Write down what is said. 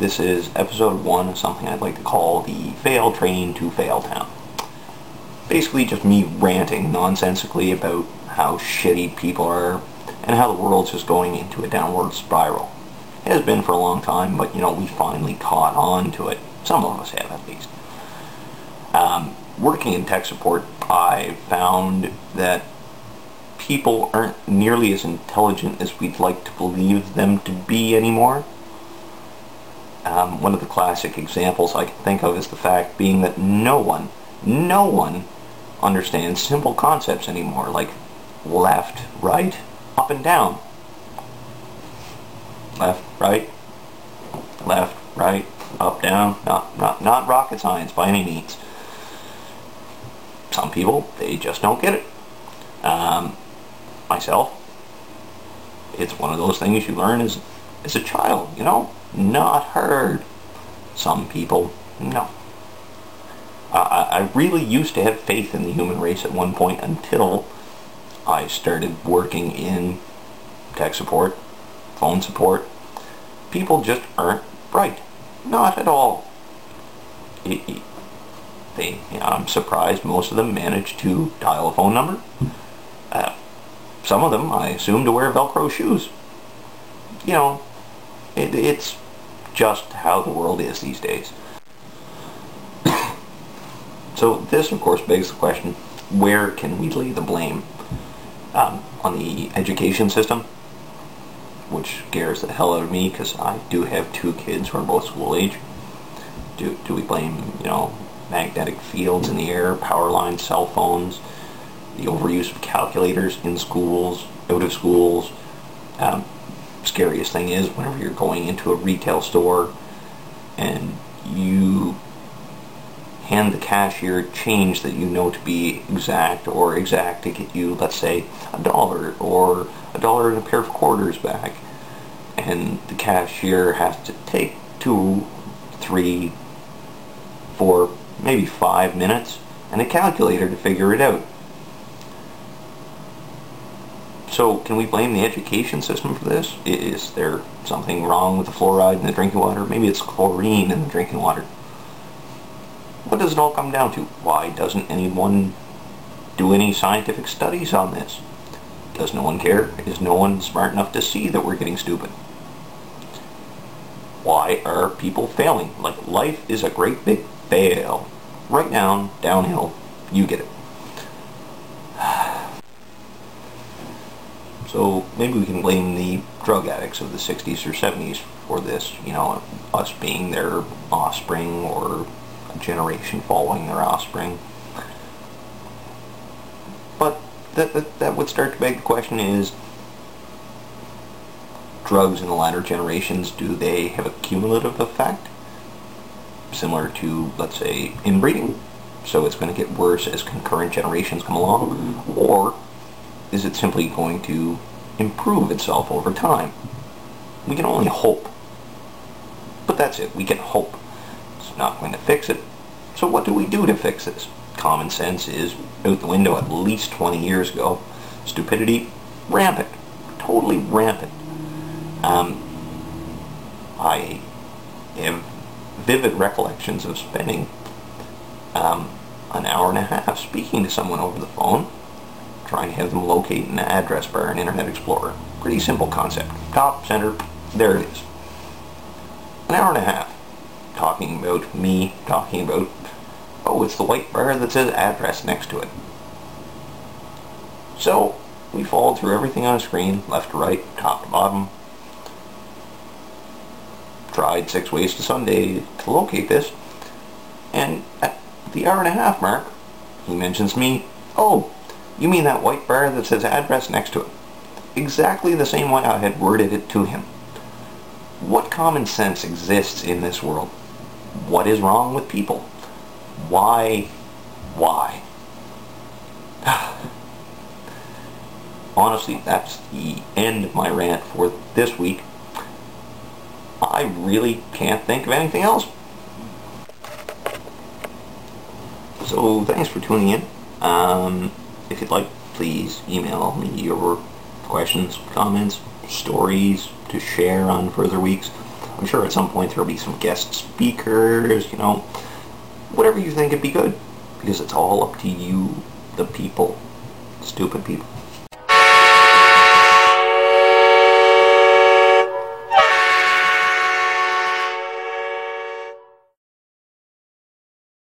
This is episode one of something I'd like to call the Fail Train to Fail Town. Basically just me ranting nonsensically about how shitty people are and how the world's just going into a downward spiral. It has been for a long time, but you know, we finally caught on to it. Some of us have at least. Um, working in tech support, I found that people aren't nearly as intelligent as we'd like to believe them to be anymore. Um, one of the classic examples I can think of is the fact being that no one, no one understands simple concepts anymore, like left, right, up and down. Left, right, left, right, up, down. Not, not, not rocket science by any means. Some people, they just don't get it. Um, myself, it's one of those things you learn as, as a child, you know? Not heard. Some people, no. I, I really used to have faith in the human race at one point until I started working in tech support, phone support. People just aren't bright. Not at all. It, it, they, I'm surprised most of them manage to dial a phone number. Uh, some of them, I assume, to wear Velcro shoes. You know, it, it's just how the world is these days. so this, of course, begs the question, where can we lay the blame? Um, on the education system, which scares the hell out of me because I do have two kids who are both school age. Do, do we blame, you know, magnetic fields in the air, power lines, cell phones, the overuse of calculators in schools, out of schools. Um, scariest thing is whenever you're going into a retail store and you hand the cashier change that you know to be exact or exact to get you, let's say, a dollar or a dollar and a pair of quarters back. And the cashier has to take two, three, four, maybe five minutes and a calculator to figure it out. So can we blame the education system for this? Is there something wrong with the fluoride in the drinking water? Maybe it's chlorine in the drinking water. What does it all come down to? Why doesn't anyone do any scientific studies on this? Does no one care? Is no one smart enough to see that we're getting stupid? Why are people failing? Like life is a great big fail. Right down, downhill, you get it. So maybe we can blame the drug addicts of the 60s or 70s for this, you know, us being their offspring or a generation following their offspring. But that, that, that would start to beg the question is, drugs in the latter generations, do they have a cumulative effect? Similar to, let's say, inbreeding? So it's going to get worse as concurrent generations come along? Or is it simply going to improve itself over time? We can only hope. But that's it, we can hope. It's not going to fix it. So what do we do to fix this? Common sense is out the window at least 20 years ago. Stupidity, rampant. Totally rampant. Um, I have vivid recollections of spending um, an hour and a half speaking to someone over the phone trying to have them locate an address bar in Internet Explorer. Pretty simple concept. Top, center, there it is. An hour and a half talking about me, talking about, oh, it's the white bar that says address next to it. So, we followed through everything on the screen, left to right, top to bottom. Tried six ways to Sunday to locate this. And at the hour and a half mark, he mentions me, oh, you mean that white bar that says address next to it? Exactly the same way I had worded it to him. What common sense exists in this world? What is wrong with people? Why? Why? Honestly, that's the end of my rant for this week. I really can't think of anything else. So thanks for tuning in. Um, if you'd like, please email me your questions, comments, stories to share on further weeks. I'm sure at some point there'll be some guest speakers, you know, whatever you think would be good, because it's all up to you, the people, stupid people.